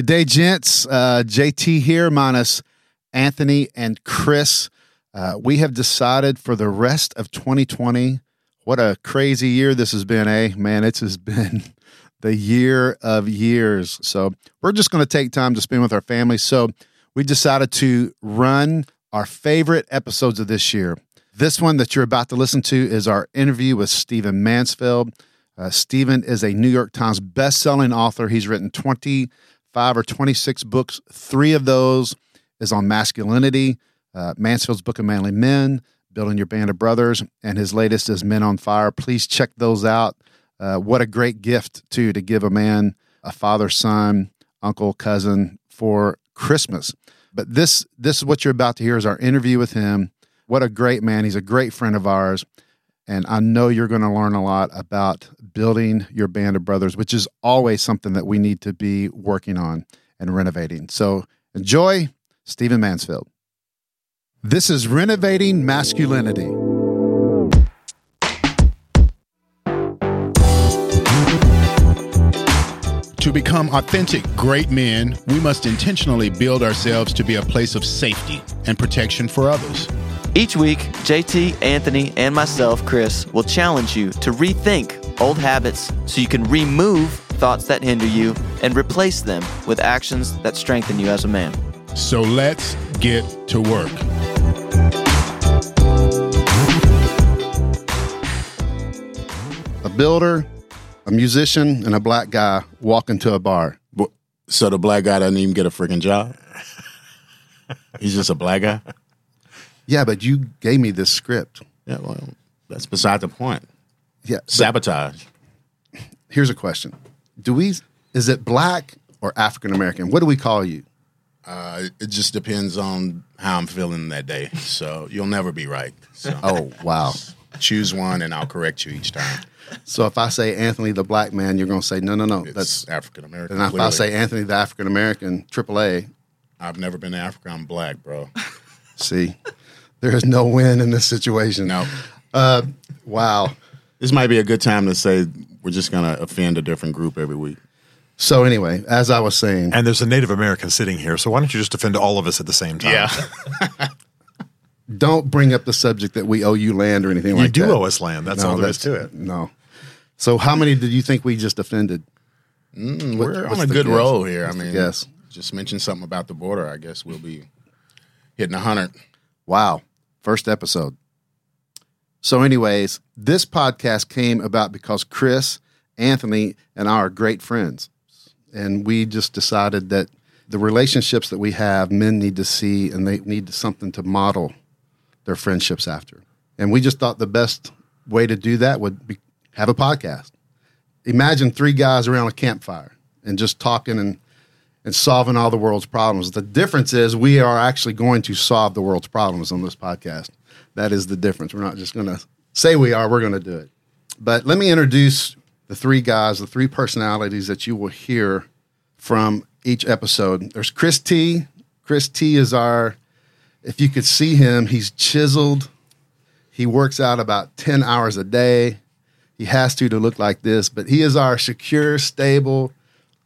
Good day, gents. Uh, JT here, minus Anthony and Chris. Uh, we have decided for the rest of 2020. What a crazy year this has been, eh? Man, it has been the year of years. So we're just going to take time to spend with our family. So we decided to run our favorite episodes of this year. This one that you're about to listen to is our interview with Stephen Mansfield. Uh, Stephen is a New York Times best-selling author. He's written 25 or 26 books. Three of those is on masculinity. Uh, Mansfield's Book of Manly Men, Building Your Band of Brothers, and his latest is Men on Fire. Please check those out. Uh, what a great gift, too, to give a man a father, son, uncle, cousin for Christmas. But this this is what you're about to hear is our interview with him. What a great man. He's a great friend of ours. And I know you're going to learn a lot about building your band of brothers, which is always something that we need to be working on and renovating. So enjoy Stephen Mansfield. This is Renovating Masculinity. To become authentic, great men, we must intentionally build ourselves to be a place of safety and protection for others. Each week, JT, Anthony, and myself, Chris, will challenge you to rethink old habits so you can remove thoughts that hinder you and replace them with actions that strengthen you as a man. So let's get to work. A builder, a musician, and a black guy walk into a bar. So the black guy doesn't even get a freaking job. He's just a black guy. Yeah, but you gave me this script. Yeah, well, that's beside the point. Yeah. but Sabotage. here's a question. Do we is it black or African American? What do we call you? Uh, it just depends on how I'm feeling that day. So you'll never be right. So Oh, wow. choose one, and I'll correct you each time. So if I say Anthony the black man, you're going to say no, no, no. It's That's African American. and if I say Anthony the African American, AAA, I've never been to Africa, I'm black, bro. see, there is no win in this situation. No, Uh, wow. this might be a good time to say we're just gonna offend a different group every week. So anyway, as I was saying, And there's a Native American sitting here, so why don't you just offend all of us at the same time? Yeah. don't bring up the subject that we owe you land or anything You like that. You do owe us land. That's all there is to it. No. So how many did you think we just offended? Mm, What- we're on a good guess? roll here. I What's the mean, guess? just mention something about the border. I guess we'll be hitting a hundred. Wow. First episode. So, anyways, this podcast came about because Chris, Anthony, and I are great friends. And we just decided that the relationships that we have, men need to see and they need something to model their friendships after. And we just thought the best way to do that would be have a podcast. Imagine three guys around a campfire and just talking and and solving all the world's problems. The difference is we are actually going to solve the world's problems on this podcast. That is the difference. We're not just going to say we are, we're going to do it. But let me introduce the three guys, the three personalities that you will hear from each episode. There's Chris T. Chris T is our, if you could see him, he's chiseled. He works out about 10 hours a day. He has to to look like this, but he is our secure, stable,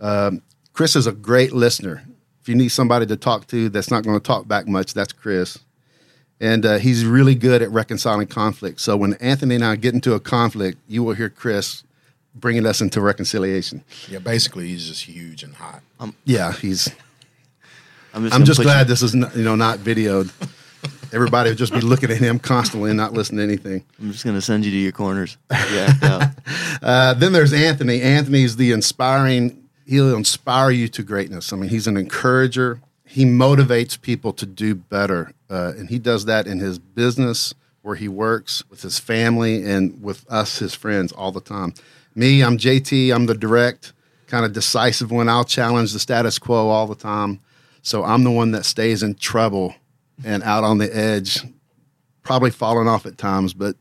um, Chris is a great listener. If you need somebody to talk to that's not going to talk back much, that's Chris. And uh, he's really good at reconciling conflict. So when Anthony and I get into a conflict, you will hear Chris bringing us into reconciliation. Yeah, basically, he's just huge and hot. Um, Yeah, he's. I'm just, I'm just glad you- this is not, you know not videoed. Everybody would just be looking at him constantly and not listening to anything. I'm just going to send you to your corners. Yeah, yeah. Uh, then there's Anthony. Anthony's the inspiring. He'll inspire you to greatness. I mean, he's an encourager. He motivates people to do better, uh, and he does that in his business, where he works with his family and with us, his friends, all the time. Me, I'm JT. I'm the direct, kind of decisive one. I'll challenge the status quo all the time. So I'm the one that stays in trouble and out on the edge, probably falling off at times, but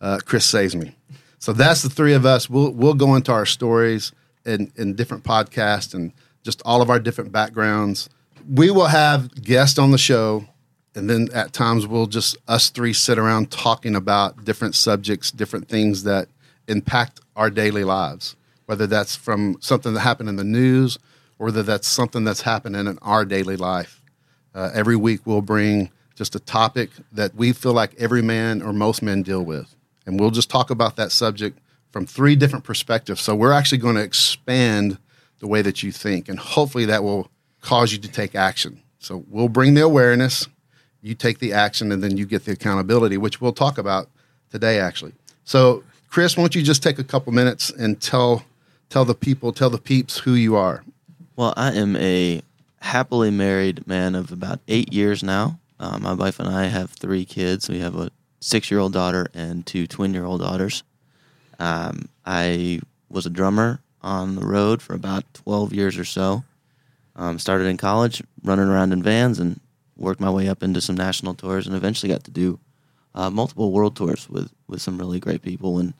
uh, Chris saves me. So that's the three of us. We'll we'll go into our stories in, in different podcasts and just all of our different backgrounds. We will have guests on the show, and then at times we'll just us three sit around talking about different subjects, different things that impact our daily lives. Whether that's from something that happened in the news, or whether that's something that's happening in our daily life. Uh, every week we'll bring just a topic that we feel like every man or most men deal with. And we'll just talk about that subject from three different perspectives. So we're actually going to expand the way that you think, and hopefully that will cause you to take action. So we'll bring the awareness, you take the action, and then you get the accountability, which we'll talk about today, actually. So, Chris, why don't you just take a couple minutes and tell tell the people, tell the peeps who you are. Well, I am a happily married man of about eight years now. Uh, my wife and I have three kids. We have a six year old daughter and two twin year old daughters. Um, I was a drummer on the road for about 12 years or so. Um, started in college, running around in vans, and worked my way up into some national tours, and eventually got to do uh, multiple world tours with, with some really great people. And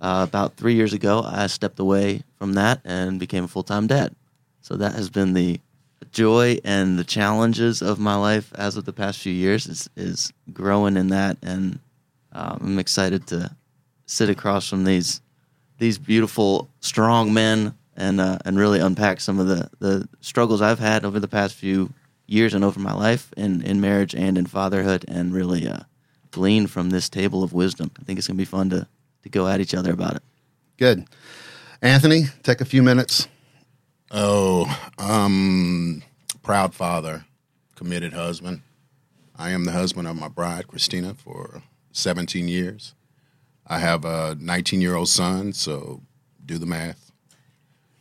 uh, about three years ago, I stepped away from that and became a full time dad. So that has been the joy and the challenges of my life as of the past few years is, is growing in that. And um, I'm excited to sit across from these these beautiful, strong men and uh, and really unpack some of the, the struggles I've had over the past few years and over my life in, in marriage and in fatherhood and really uh, glean from this table of wisdom. I think it's going to be fun to, to go at each other about it. Good. Anthony, take a few minutes. Oh, um, proud father, committed husband. I am the husband of my bride, Christina, for 17 years. I have a 19 year old son, so do the math.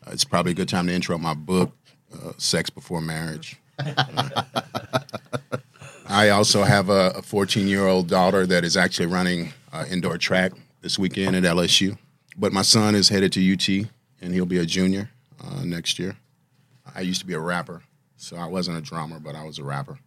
Uh, it's probably a good time to intro my book, uh, Sex Before Marriage. I also have a 14 year old daughter that is actually running indoor track this weekend at LSU. But my son is headed to UT, and he'll be a junior uh, next year. I used to be a rapper, so I wasn't a drummer, but I was a rapper.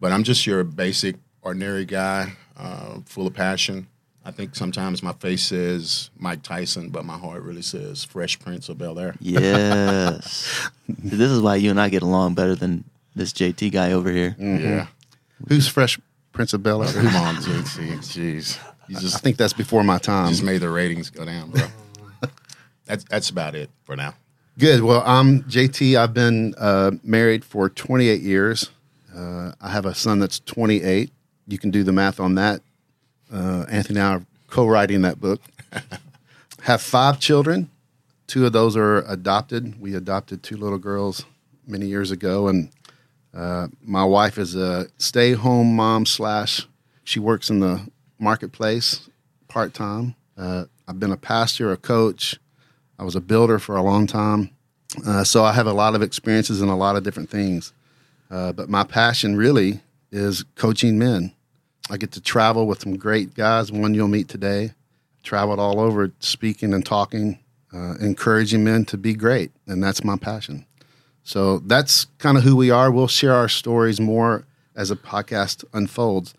But I'm just your basic, ordinary guy, uh, full of passion. I think sometimes my face says Mike Tyson, but my heart really says Fresh Prince of Bel Air. Yes. this is why you and I get along better than this JT guy over here. Yeah. Who's Fresh Prince of Bel Air? Come on, JT. Jeez. You I just, think that's before my time. just made the ratings go down, bro. that's, that's about it for now. Good. Well, I'm JT. I've been uh, married for 28 years. Uh, I have a son that's 28. You can do the math on that. Uh, Anthony and I are co-writing that book. have five children. Two of those are adopted. We adopted two little girls many years ago, and uh, my wife is a stay-home mom slash. She works in the marketplace part time. Uh, I've been a pastor, a coach. I was a builder for a long time. Uh, so I have a lot of experiences in a lot of different things. Uh, but my passion really is coaching men. I get to travel with some great guys, one you'll meet today. Traveled all over speaking and talking, uh, encouraging men to be great. And that's my passion. So that's kind of who we are. We'll share our stories more as the podcast unfolds.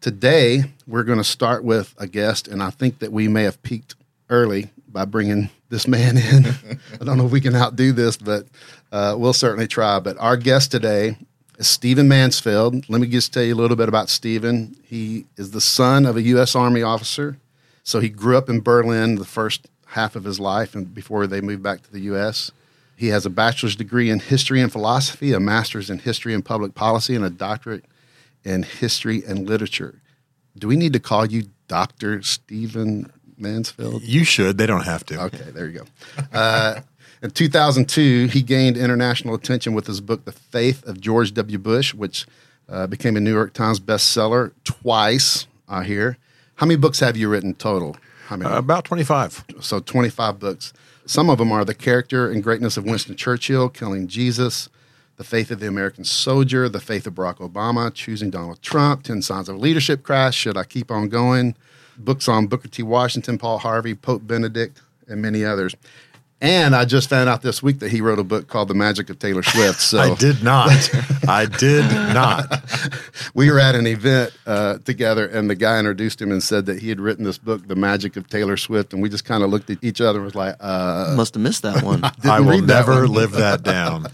Today, we're going to start with a guest, and I think that we may have peaked early by bringing this man in. I don't know if we can outdo this, but uh, we'll certainly try. But our guest today Stephen Mansfield. Let me just tell you a little bit about Stephen. He is the son of a U.S. Army officer. So he grew up in Berlin the first half of his life and before they moved back to the U.S. He has a bachelor's degree in history and philosophy, a master's in history and public policy, and a doctorate in history and literature. Do we need to call you Dr. Stephen Mansfield? You should. They don't have to. Okay, there you go. Uh, in 2002, he gained international attention with his book, The Faith of George W. Bush, which uh, became a New York Times bestseller twice, I hear. How many books have you written total? How many? Uh, about 25. so 25 books. Some of them are The Character and Greatness of Winston Churchill, Killing Jesus, The Faith of the American Soldier, The Faith of Barack Obama, Choosing Donald Trump, 10 Signs of a Leadership Crash, Should I Keep On Going, books on Booker T. Washington, Paul Harvey, Pope Benedict, and many others. And I just found out this week that he wrote a book called The Magic of Taylor Swift. So I did not. I did not. we were at an event uh, together, and the guy introduced him and said that he had written this book, The Magic of Taylor Swift. And we just kind of looked at each other and was like, uh, Must have missed that one. didn't I will read that never live that down.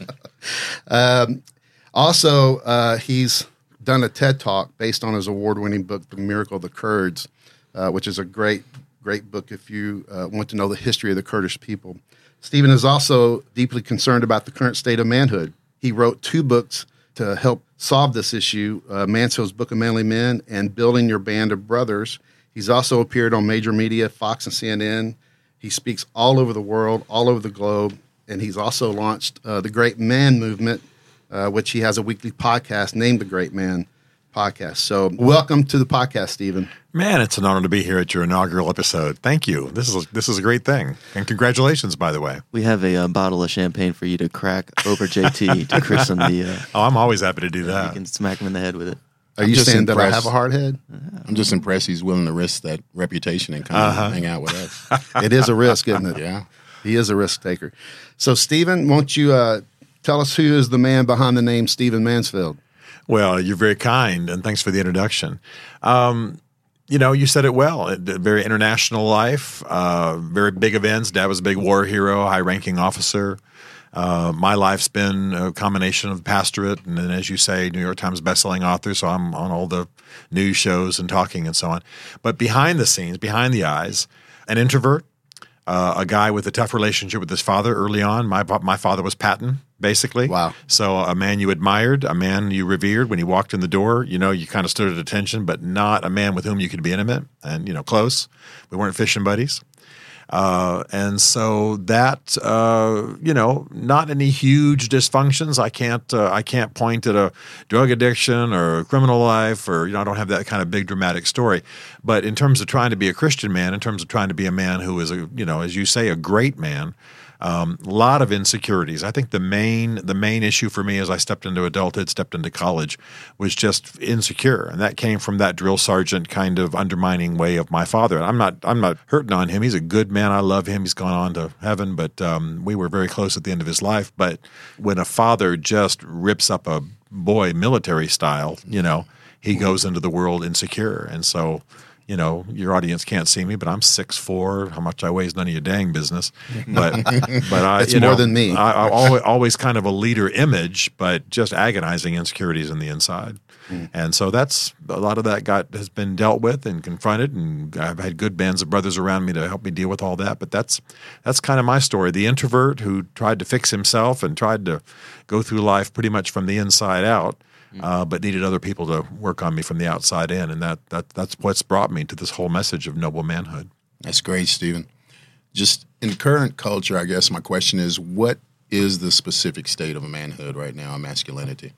Also, uh, he's done a TED talk based on his award-winning book, "The Miracle of the Kurds," uh, which is a great, great book if you uh, want to know the history of the Kurdish people. Stephen is also deeply concerned about the current state of manhood. He wrote two books to help solve this issue uh, Mansfield's Book of Manly Men and Building Your Band of Brothers. He's also appeared on major media, Fox and CNN. He speaks all over the world, all over the globe, and he's also launched uh, the Great Man Movement, uh, which he has a weekly podcast named the Great Man Podcast. So, welcome to the podcast, Stephen. Man, it's an honor to be here at your inaugural episode. Thank you. This is this is a great thing, and congratulations, by the way. We have a uh, bottle of champagne for you to crack over JT to christen the. Uh, Oh, I'm always happy to do that. you can smack him in the head with it. Are I'm you just saying that I have a hard head? I'm just impressed he's willing to risk that reputation and come and hang out with us. it is a risk, isn't it? Yeah. He is a risk taker. So, Stephen, won't you uh, tell us who is the man behind the name Stephen Mansfield? Well, you're very kind, and thanks for the introduction. Um, you know, you said it well. A very international life, uh, very big events. Dad was a big war hero, high ranking officer. Uh, my life's been a combination of pastorate and as you say, New York Times bestselling author. So I'm on all the news shows and talking and so on. But behind the scenes, behind the eyes, an introvert, uh, a guy with a tough relationship with his father early on. My my father was Patton, basically. Wow. So a man you admired, a man you revered when he walked in the door. You know, you kind of stood at attention, but not a man with whom you could be intimate and you know close. We weren't fishing buddies. Uh, and so that uh, you know, not any huge dysfunctions. I can't uh, I can't point at a drug addiction or a criminal life or you know I don't have that kind of big dramatic story. But in terms of trying to be a Christian man, in terms of trying to be a man who is a you know as you say a great man, um, a lot of insecurities. I think the main the main issue for me as I stepped into adulthood, stepped into college, was just insecure, and that came from that drill sergeant kind of undermining way of my father. And I'm not I'm not hurting on him. He's a good man. I love him. He's gone on to heaven, but um, we were very close at the end of his life. But when a father just rips up a boy military style, you know, he goes into the world insecure, and so you know, your audience can't see me, but I'm six four. How much I weigh is none of your dang business. But but I, It's you more know, than me. I, I always, always kind of a leader image, but just agonizing insecurities in the inside. Hmm. And so that's a lot of that got has been dealt with and confronted, and I've had good bands of brothers around me to help me deal with all that. But that's that's kind of my story. The introvert who tried to fix himself and tried to go through life pretty much from the inside out uh, but needed other people to work on me from the outside in, and that that that's what's brought me to this whole message of noble manhood. That's great, Stephen. Just in current culture, I guess my question is what is the specific state of manhood right now masculinity?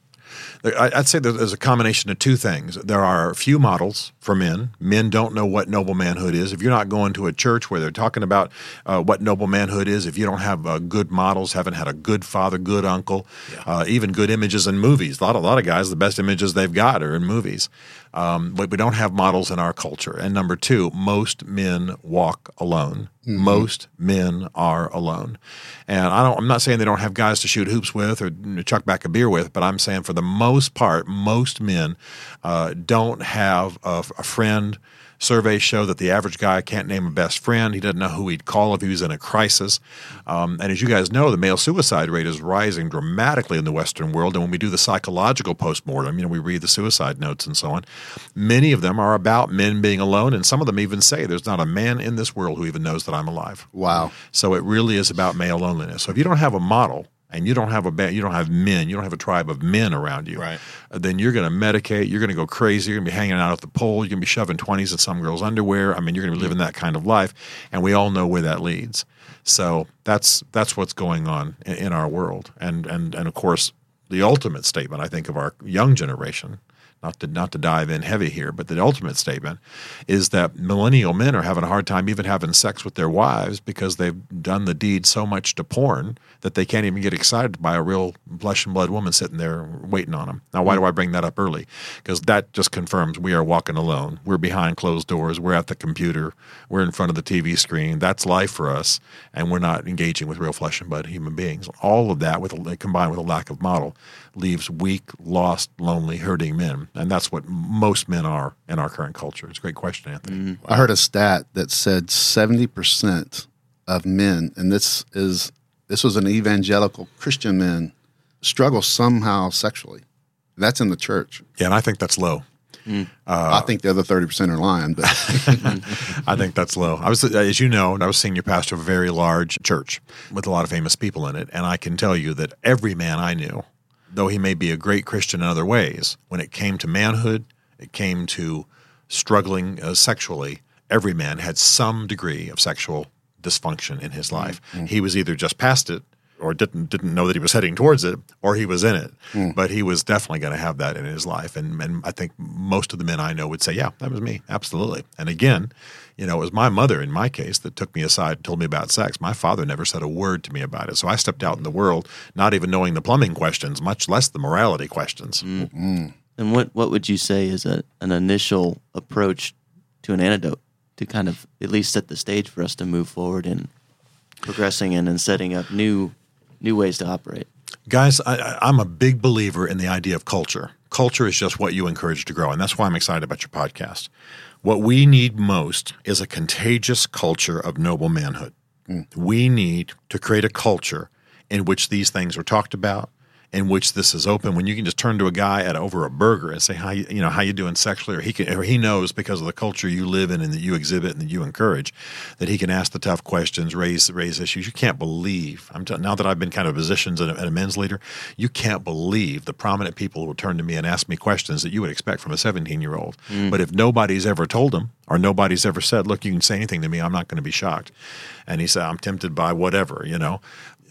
I- I'd say there's a combination of two things. There are a few models for men. Men don't know what noble manhood is. If you're not going to a church where they're talking about uh, what noble manhood is, if you don't have uh, good models, haven't had a good father, good uncle, uh, even good images in movies. A lot, a lot of guys, the best images they've got are in movies. Um, but we don't have models in our culture. And number two, most men walk alone. Most men are alone. And I don't, I'm not saying they don't have guys to shoot hoops with or chuck back a beer with, but I'm saying for the most part, most men uh, don't have a, a friend. Surveys show that the average guy can't name a best friend. He doesn't know who he'd call if he was in a crisis. Um, and as you guys know, the male suicide rate is rising dramatically in the Western world. And when we do the psychological postmortem, you know, we read the suicide notes and so on. Many of them are about men being alone, and some of them even say, "There's not a man in this world who even knows that I'm alive." Wow. So it really is about male loneliness. So if you don't have a model and you don't have a ba- you don't have men, you don't have a tribe of men around you, Right. uh, then you're going to medicate. You're going to go crazy. You're going to be hanging out at the pole. You're going to be shoving twenties in some girl's underwear. I mean, you're going to be living that kind of life, and we all know where that leads. So that's that's what's going on in, in our world, and and and of course, the ultimate statement I think of our young generation. Not to not to dive in heavy here, but the ultimate statement is that millennial men are having a hard time even having sex with their wives because they've done the deed so much to porn that they can't even get excited by a real flesh and blood woman sitting there waiting on them. Now, why do I bring that up early? Because that just confirms we are walking alone. We're behind closed doors. We're at the computer. We're in front of the TV screen. That's life for us, and we're not engaging with real flesh and blood human beings. All of that, with combined with a lack of model, leaves weak, lost, lonely, hurting men, and that's what most men are in our current culture. It's a great question, Anthony. Mm-hmm. I heard a stat that said 70% of men, and this is this was an evangelical Christian men, struggle somehow sexually. That's in the church. Yeah, and I think that's low. Mm. Uh, I think the other thirty percent are lying, but I think that's low. I was, as you know, I was senior pastor of a very large church with a lot of famous people in it, and I can tell you that every man I knew, though he may be a great Christian in other ways, when it came to manhood, it came to struggling uh, sexually, every man had some degree of sexual dysfunction in his life. He was either just past it or didn't didn't know that he was heading towards it, or he was in it. But he was definitely going to have that in his life. And and I think most of the men I know would say, "Yeah, that was me, absolutely." And again, you know, it was my mother in my case that took me aside and told me about sex. My father never said a word to me about it. So I stepped out in the world, not even knowing the plumbing questions, much less the morality questions. Mm. Mm. And what what would you say is a, an initial approach to an antidote to kind of at least set the stage for us to move forward in progressing in and setting up new new ways to operate? Guys, I, I- I'm a big believer in the idea of culture. Culture is just what you encourage to grow, and that's why I'm excited about your podcast. What we need most is a contagious culture of noble manhood. Hmm. We need to create a culture in which these things are talked about, in which this is open. When you can just turn to a guy at over a burger and say, "How you, you know how you doing sexually?" or he can, or he knows because of the culture you live in and that you exhibit and that you encourage, that he can ask the tough questions, raise raise issues. You can't believe. I'm t- now that I've been kind of positions and a, and a men's leader, you can't believe the prominent people who will turn to me and ask me questions that you would expect from a 17 year old. Mm. But if nobody's ever told them or nobody's ever said, "Look, you can say anything to me, I'm not going to be shocked," and he said, "I'm tempted by whatever," you know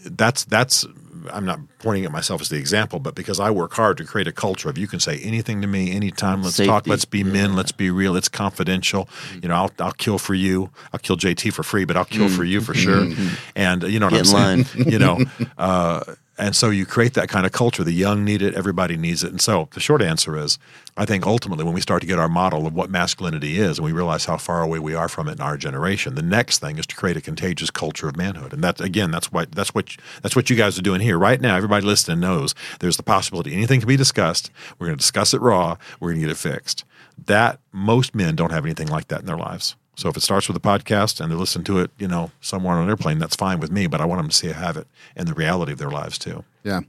that's that's I'm not pointing at myself as the example, but because I work hard to create a culture of you can say anything to me anytime. Let's talk. Let's be men. Let's be real. It's confidential. You know, I'll I'll kill for you. I'll kill JT for free, but I'll kill for you for sure. And uh, you know what Get I'm in saying? you know, uh, and so you create that kind of culture. The young need it. Everybody needs it. And so the short answer is, I think ultimately when we start to get our model of what masculinity is, and we realize how far away we are from it in our generation, the next thing is to create a contagious culture of manhood. And that again, that's what that's what that's what you guys are doing here right now. Everybody listening knows there's the possibility anything can be discussed. We're going to discuss it raw. We're going to get it fixed. That most men don't have anything like that in their lives. So if it starts with a podcast and they listen to it, you know, somewhere on an airplane, that's fine with me. But I want them to see it have it in the reality of their lives too. yeah,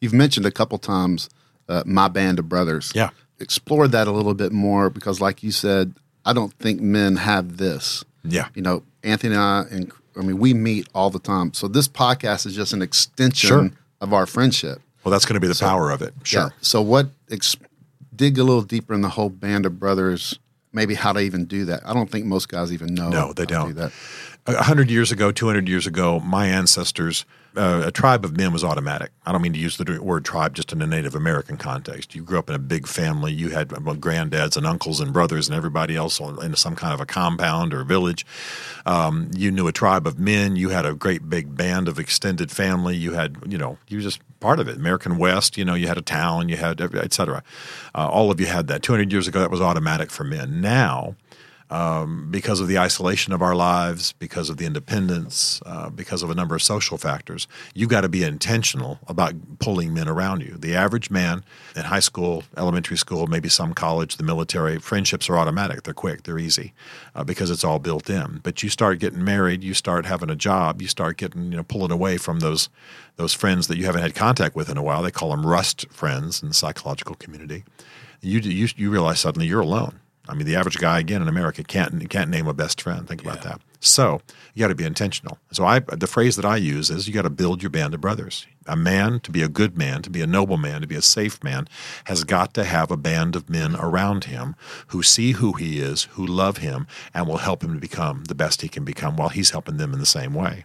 you've mentioned a couple times uh, my band of brothers. Yeah. explore that a little bit more because, like you said, I don't think men have this. Yeah. you know, Anthony and I, and I mean, we meet all the time. So this podcast is just an extension Sure. of our friendship. Well, that's going to be the power of it. Sure. Yeah. So what? Ex- dig a little deeper in the whole band of brothers. Maybe how to even do that. I don't think most guys even know. No, they how don't. do that. A hundred years ago, two hundred years ago, my ancestors, uh, a tribe of men was automatic. I don't mean to use the word tribe just in a Native American context. You grew up in a big family. You had granddads and uncles and brothers and everybody else in some kind of a compound or village. Um, you knew a tribe of men. You had a great big band of extended family. You had, you know, you were just part of it. American West, you know, you had a town, you had, et cetera. Uh, all of you had that. 200 years ago, that was automatic for men. Now, because of the isolation of our lives, because of the independence, uh, because of a number of social factors, You've got to be intentional about pulling men around you. The average man in high school, elementary school, maybe some college, the military, friendships are automatic. They're quick, they're easy uh, because it's all built in. But you start getting married, you start having a job, you start getting, you know, pulling away from those those friends that you haven't had contact with in a while. They call them rust friends in the psychological community. You, you, you realize suddenly you're alone. I mean, the average guy again in America can't can't name a best friend. Think about that. So you got to be intentional. So I, the phrase that I use is you got to build your band of brothers. A man to be a good man, to be a noble man, to be a safe man, has got to have a band of men around him who see who he is, who love him, and will help him to become the best he can become while he's helping them in the same way.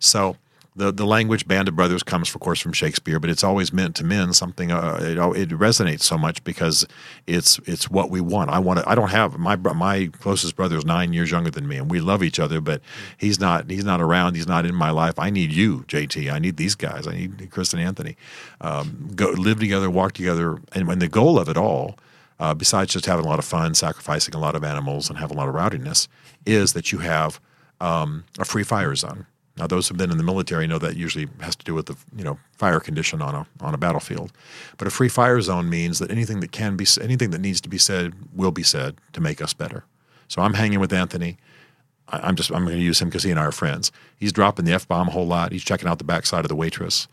So the the language band of brothers comes, of course, from Shakespeare, but it's always meant to men something. Uh, it it resonates so much because it's it's what we want. I want. To, I don't have my my closest brother is nine years younger than me, and we love each other. But he's not he's not around. He's not in my life. I need you, JT. I need these guys. I need Chris and Anthony. Um, go live together, walk together, and when the goal of it all. Uh, besides just having a lot of fun, sacrificing a lot of animals, and have a lot of rowdiness, is that you have um, a free fire zone. Now, those who've been in the military know that usually has to do with the you know fire condition on a on a battlefield. But a free fire zone means that anything that can be anything that needs to be said will be said to make us better. So I'm hanging with Anthony. I- I'm just I'm going to use him because he and I are friends. He's dropping the f bomb a whole lot. He's checking out the backside of the waitress.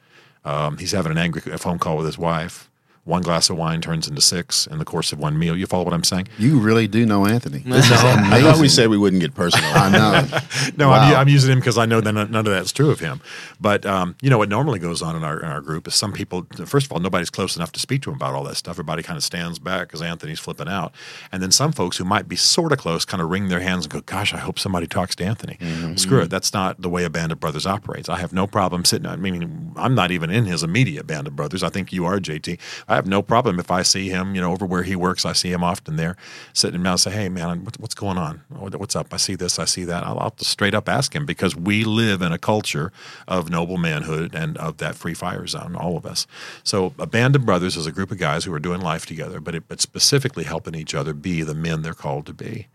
Um, he's having an angry phone call with his wife. One glass of wine turns into six in the course of one meal. You follow what I'm saying? You really do know Anthony. This I thought we said we wouldn't get personal. I know. No, Wow. I'm, I'm using him because I know that none none of that's true of him. But um, you know what normally goes on in our in our group is some people. First of all, nobody's close enough to speak to him about all that stuff. Everybody kind of stands back because Anthony's flipping out, and then some folks who might be sort of close kind of wring their hands and go, "Gosh, I hope somebody talks to Anthony." Screw it. That's not the way a band of brothers operates. I have no problem sitting. I mean, I'm not even in his immediate band of brothers. I think you are, JT. I have no problem if I see him, you know, over where he works. I see him often there, sitting down say, "Hey, man, what- what's going on? What's up? I see this. I see that." I'll, I'll straight up ask him because we live in a culture of noble manhood and of that free fire zone, all of us. So, a band of brothers is a group of guys who are doing life together, but it, but specifically helping each other be the men they're called to be,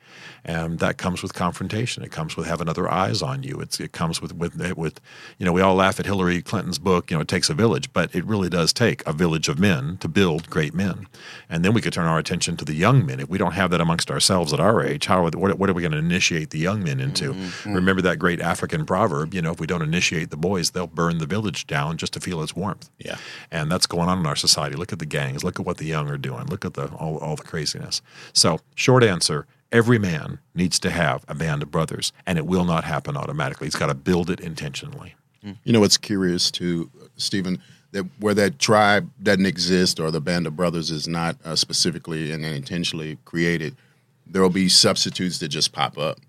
and that comes with confrontation. It comes with having other eyes on you. It's, it comes with with with you know we all laugh at Hillary Clinton's book. You know, it takes a village, but it really does take a village of men to build great men. And then we could turn our attention to the young men. If we don't have that amongst ourselves at our age, how are, what, what are we going to initiate the young men into? Mm-hmm, mm-hmm. Remember that great African proverb, you know, if we don't initiate the boys, they'll burn the village down just to feel its warmth. Yeah. And that's going on in our society. Look at the gangs. Look at what the young are doing. Look at the all, all the craziness. So, short answer every man needs to have a band of brothers, and it will not happen automatically. He's got to build it intentionally. You know what's curious to Stephen, that where that tribe doesn't exist or the band of brothers is not uh, specifically and intentionally created, there will be substitutes that just pop up.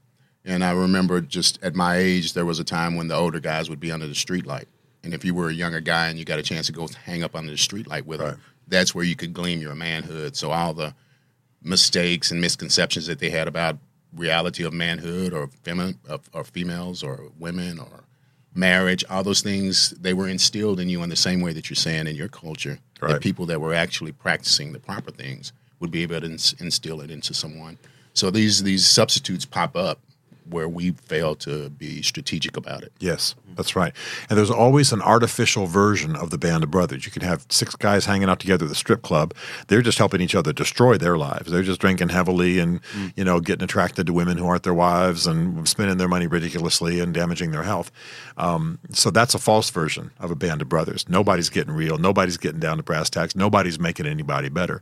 And I remember just at my age, there was a time when the older guys would be under the streetlight, and if you were a younger guy and you got a chance to go hang up under the streetlight with them, that's where you could glean your manhood. So all the mistakes and misconceptions that they had about reality of manhood or feminine of, or females or women or marriage, all those things they were instilled in you in the same way that you're saying in your culture. Right. That people that were actually practicing the proper things would be able to ins- instill it into someone. So these these substitutes pop up where we fail to be strategic about it. Yes, that's right. And there's always an artificial version of the band of brothers. You can have six guys hanging out together at the strip club. They're just helping each other destroy their lives. They're just drinking heavily and, you know, getting attracted to women who aren't their wives and spending their money ridiculously and damaging their health. Um, so that's a false version of a band of brothers. Nobody's getting real. Nobody's getting down to brass tacks. Nobody's making anybody better.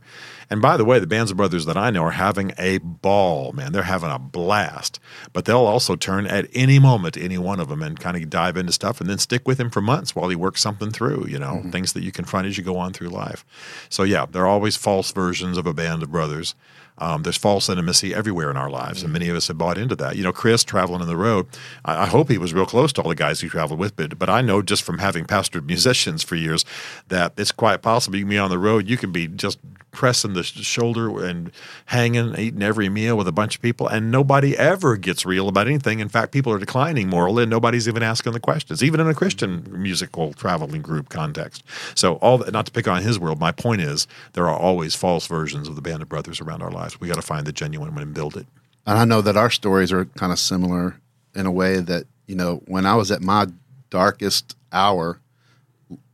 And by the way, the bands of brothers that I know are having a ball, man. They're having a blast. But they'll also turn at any moment any one of them and kind of dive into stuff and then stick with him for months while he works something through, you know, mm-hmm. things that you confront as you go on through life. So, yeah, there are always false versions of a band of brothers. Um, there's false intimacy everywhere in our lives, and many of us have bought into that. You know, Chris traveling on the road. I, I hope he was real close to all the guys he traveled with, but but I know just from having pastored musicians for years that it's quite possible you can be on the road. You can be just pressing the sh- shoulder and hanging, eating every meal with a bunch of people, and nobody ever gets real about anything. In fact, people are declining morally, and nobody's even asking the questions, even in a Christian musical traveling group context. So, all that, not to pick on his world, my point is there are always false versions of the band of brothers around our lives. We got to find the genuine one and build it. And I know that our stories are kind of similar in a way that, you know, when I was at my darkest hour,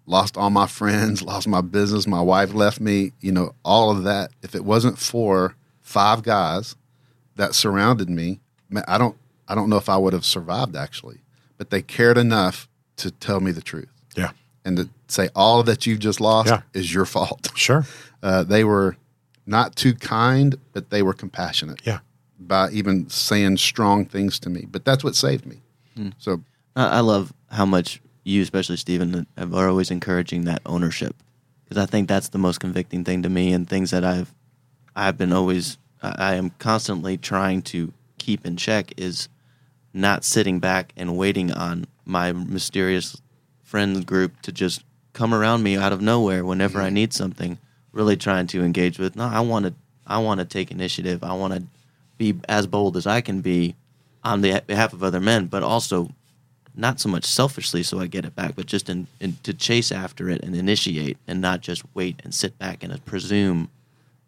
lost all my friends, lost my business, my wife left me, you know, all of that. If it wasn't for five guys that surrounded me, I don't I don't know if I would have survived actually. But they cared enough to tell me the truth Yeah, and to say all that you've just lost Yeah. is your fault. sure. Uh, they were not too kind, but they were compassionate Yeah. by even saying strong things to me. But that's what saved me. Hmm. So I I love how much you, especially Stephen, are always encouraging that ownership because I think that's the most convicting thing to me, and things that I've I've been always I I am constantly trying to keep in check is not sitting back and waiting on my mysterious friend group to just come around me out of nowhere whenever I mm-hmm. need something. Really trying to engage with. No, I want to. I want to take initiative. I want to be as bold as I can be on the behalf of other men, but also not so much selfishly so I get it back, but just in, in to chase after it and initiate and not just wait and sit back and presume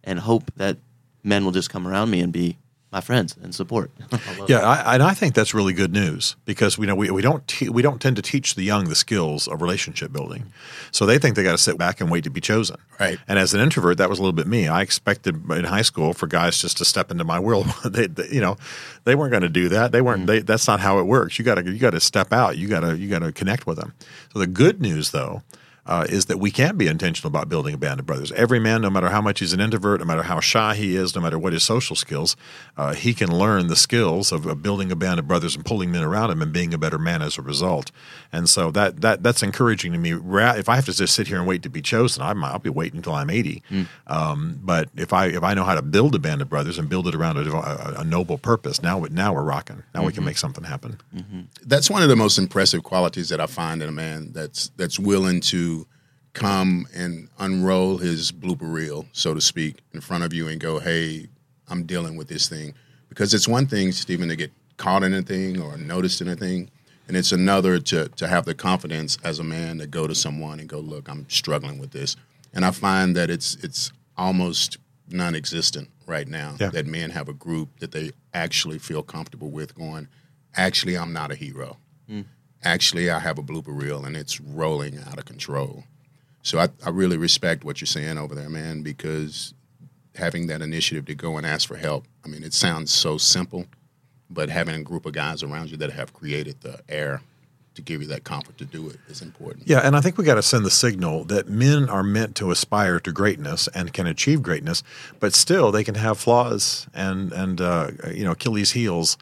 and hope that men will just come around me and be my friends and support. Yeah, I, and I think that's really good news because we know we, we don't te- we don't tend to teach the young the skills of relationship building, so they think they got to sit back and wait to be chosen. Right. And as an introvert, that was a little bit me. I expected in high school for guys just to step into my world. they, they- you know, they weren't going to do that. They weren't. Mm-hmm. They, that's not how it works. You got to you got to step out. You got to you got to connect with them. So the good news though. Uh, is that we can't be intentional about building a band of brothers. Every man, no matter how much he's an introvert, no matter how shy he is, no matter what his social skills, uh, he can learn the skills of, of, building a band of brothers and pulling men around him and being a better man as a result. And so that that that's encouraging to me. If I have to just sit here and wait to be chosen, I'm, I'll be waiting until I'm 80. Mm. Um, but if I if I know how to build a band of brothers and build it around a, a, a noble purpose, now now we're rocking. Now mm-hmm. we can mm-hmm. make something happen. Mm-hmm. That's one of the most impressive qualities that I find in a man that's that's willing to come and unroll his blooper reel, so to speak, in front of you and go, "Hey, I'm dealing with this thing." Because it's one thing, Stephen, to get caught in a thing or noticed in a thing, and it's another to to have the confidence as a man to go to someone and go, "Look, I'm struggling with this." And I find that it's it's almost non-existent right now yeah. that men have a group that they actually feel comfortable with going, "Actually, I'm not a hero." Mm. Actually, I have a blooper reel and it's rolling out of control so I, I really respect what you're saying over there, man, because having that initiative to go and ask for help, I mean, it sounds so simple, but having a group of guys around you that have created the air to give you that comfort to do it is important. Yeah, and I think we got to send the signal that men are meant to aspire to greatness and can achieve greatness, but still they can have flaws and and uh, you know Achilles heels.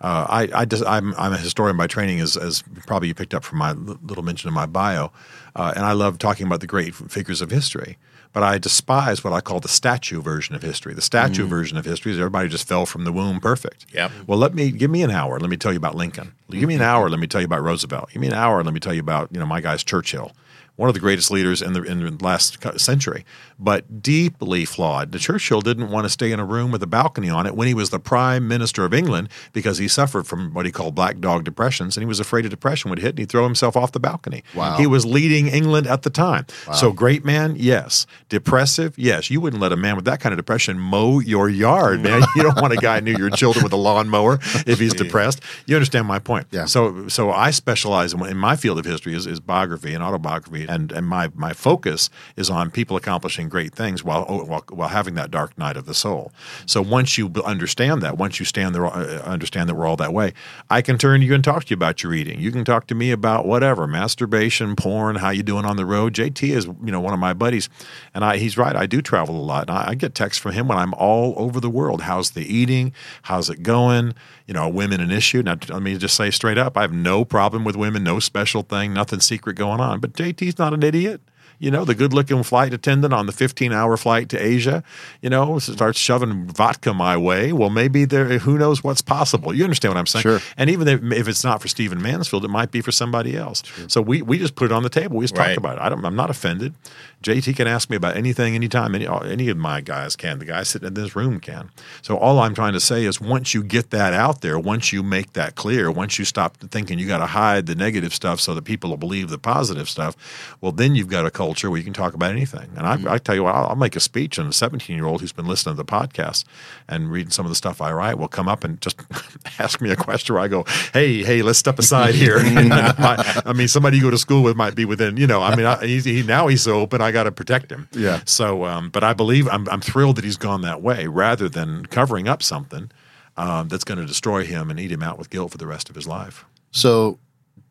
Uh, I, I just, I'm, I'm a historian by training, as, as probably you picked up from my little mention in my bio. Uh, and I love talking about the great figures of history. But I despise what I call the statue version of history. The statue mm. version of history is everybody just fell from the womb perfect. Yep. Well, let me give me an hour. Let me tell you about Lincoln. Give me an hour. Let me tell you about Roosevelt. Give me an hour. Let me tell you about you know my guys Churchill one of the greatest leaders in the in the last century, but deeply flawed. The Churchill didn't want to stay in a room with a balcony on it when he was the Prime Minister of England because he suffered from what he called black dog depressions, and he was afraid a depression would hit, and he'd throw himself off the balcony. Wow. He was leading England at the time. Wow. So great man, yes. Depressive, yes. You wouldn't let a man with that kind of depression mow your yard, man. you don't want a guy near your children with a lawnmower if he's depressed. You understand my point? Yeah. So so I specialize in, in my field of history is, is biography and autobiography and and my my focus is on people accomplishing great things while, while while having that dark night of the soul. So once you understand that, once you stand there, uh, understand that we're all that way, I can turn to you and talk to you about your eating. You can talk to me about whatever masturbation, porn, how you doing on the road. JT is you know one of my buddies, and I he's right. I do travel a lot, and I, I get texts from him when I'm all over the world. How's the eating? How's it going? You know, women an issue. Now, let me just say straight up, I have no problem with women, no special thing, nothing secret going on. But JT's not an idiot. You know, the good looking flight attendant on the 15 hour flight to Asia, you know, starts shoving vodka my way. Well, maybe there, who knows what's possible. You understand what I'm saying? Sure. And even if, it's not for Stephen Mansfield, it might be for somebody else. Sure. So we, we just put it on the table. We just right. talk about it. I don't, I'm not offended. JT can ask me about anything, anytime. Any, any of my guys can. The guy sitting in this room can. So all I'm trying to say is once you get that out there, once you make that clear, once you stop thinking you got to hide the negative stuff so that people will believe the positive stuff, well, then you've got a culture where you can talk about anything. And I, mm-hmm. I tell you what, I'll, I'll, make a speech, and a 17 year old who's been listening to the podcast and reading some of the stuff I write will come up and just ask me a question where I go, "Hey, hey, let's step aside here." I, I, mean, somebody you go to school with might be within, you know. I mean, I, he's, he, now he's so open. I got to protect him. Yeah. So, um, but I believe I'm, I'm thrilled that he's gone that way rather than covering up something um, that's going to destroy him and eat him out with guilt for the rest of his life. So,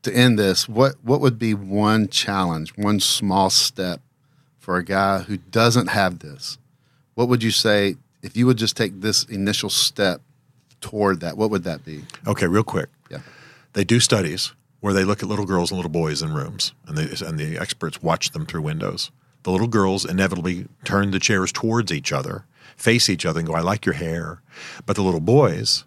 to end this, what what would be one challenge, one small step for a guy who doesn't have this? What would you say if you would just take this initial step toward that? What would that be? Okay, real quick. Yeah. They do studies where they look at little girls and little boys in rooms, and they and the experts watch them through windows. The little girls inevitably turn the chairs towards each other, face each other, and go, "I like your hair," but the little boys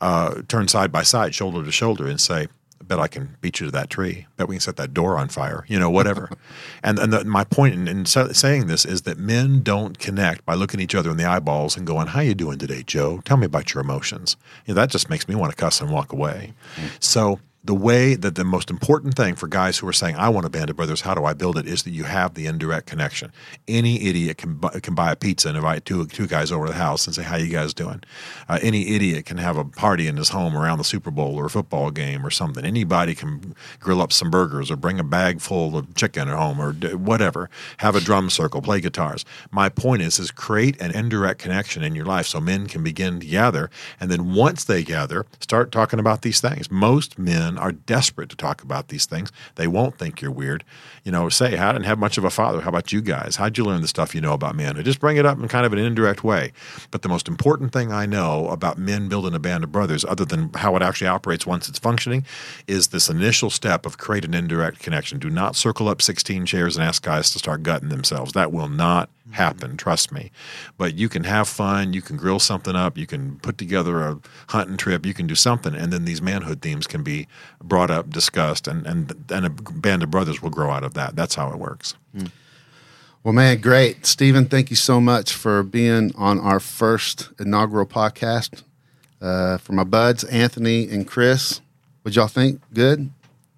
uh, turn side by side, shoulder to shoulder, and say, bet I can beat you to that tree. Bet we can set that door on fire. You know, whatever. and and the, my point in, in, saying this is that men don't connect by looking each other in the eyeballs and going, "How you doing today, Joe? Tell me about your emotions." You know, that just makes me want to cuss and walk away. Mm-hmm. So the way that the most important thing for guys who are saying, I want a band of brothers, how do I build it, is that you have the indirect connection. Any idiot can, bu- can buy a pizza and invite two, two guys over to the house and say, How you guys doing? Uh, any idiot can have a party in his home around the Super Bowl or a football game or something. Anybody can grill up some burgers or bring a bag full of chicken at home or d- whatever. Have a drum circle, play guitars. My point is, is create an indirect connection in your life so men can begin to gather. And then once they gather, start talking about these things. Most men men are desperate to talk about these things. They won't think you're weird. You know, say, I didn't have much of a father. How about you guys? How'd you learn the stuff you know about manhood? Just bring it up in kind of an indirect way. But the most important thing I know about men building a band of brothers, other than how it actually operates once it's functioning, is this initial step of create an indirect connection. Do not circle up 16 chairs and ask guys to start gutting themselves. That will not happen, trust me. But you can have fun, you can grill something up, you can put together a hunting trip, you can do something, and then these manhood themes can be brought up, discussed, and and, and a band of brothers will grow out of that. That's how it works. Well, man, great. Stephen, thank you so much for being on our first inaugural podcast. Uh, for my buds, Anthony and Chris, what y'all think? Good?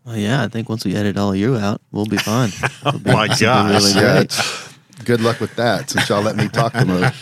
Well, yeah, I think once we edit all of you out, we'll be fine. It'll be- my gosh. really Yeah, great. it's- good luck with that since y'all let me talk the most.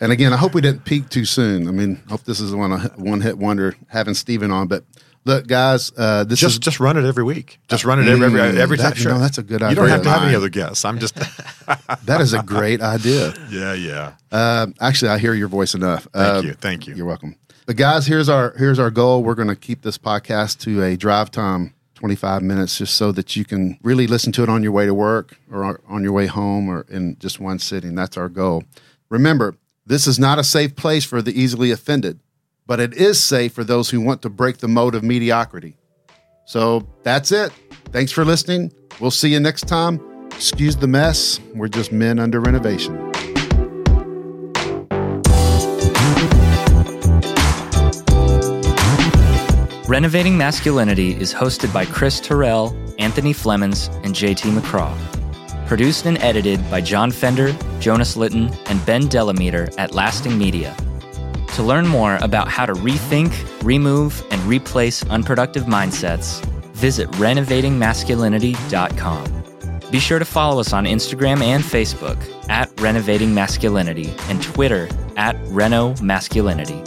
And again, I hope we didn't peak too soon. I mean, I hope this is one one hit wonder having Stephen on. But look, guys, uh, this Just is just run it every week. Just run it every every, Mm, every time. that- you know, that's a good idea. You don't have to have any other guests. I'm just that is a great idea. yeah yeah. Uh, actually, I hear your voice enough. Thank Uh, you thank you. You're welcome. But guys, here's our here's our goal. We're going to keep this podcast to a drive time, 25 minutes, just so that you can really listen to it on your way to work or on your way home or in just one sitting. That's our goal. Remember, this is not a safe place for the easily offended, but it is safe for those who want to break the mode of mediocrity. So that's it. Thanks for listening. We'll see you next time. Excuse the mess. We're just men under renovation. Renovating Masculinity is hosted by Chris Terrell, Anthony Flemons, and JT McCraw. Produced and edited by John Fender, Jonas Litton, and Ben Delameter at Lasting Media. To learn more about how to rethink, remove, and replace unproductive mindsets, visit renovatingmasculinity.com. Be sure to follow us on Instagram and Facebook at Renovating Masculinity and Twitter at Reno Masculinity.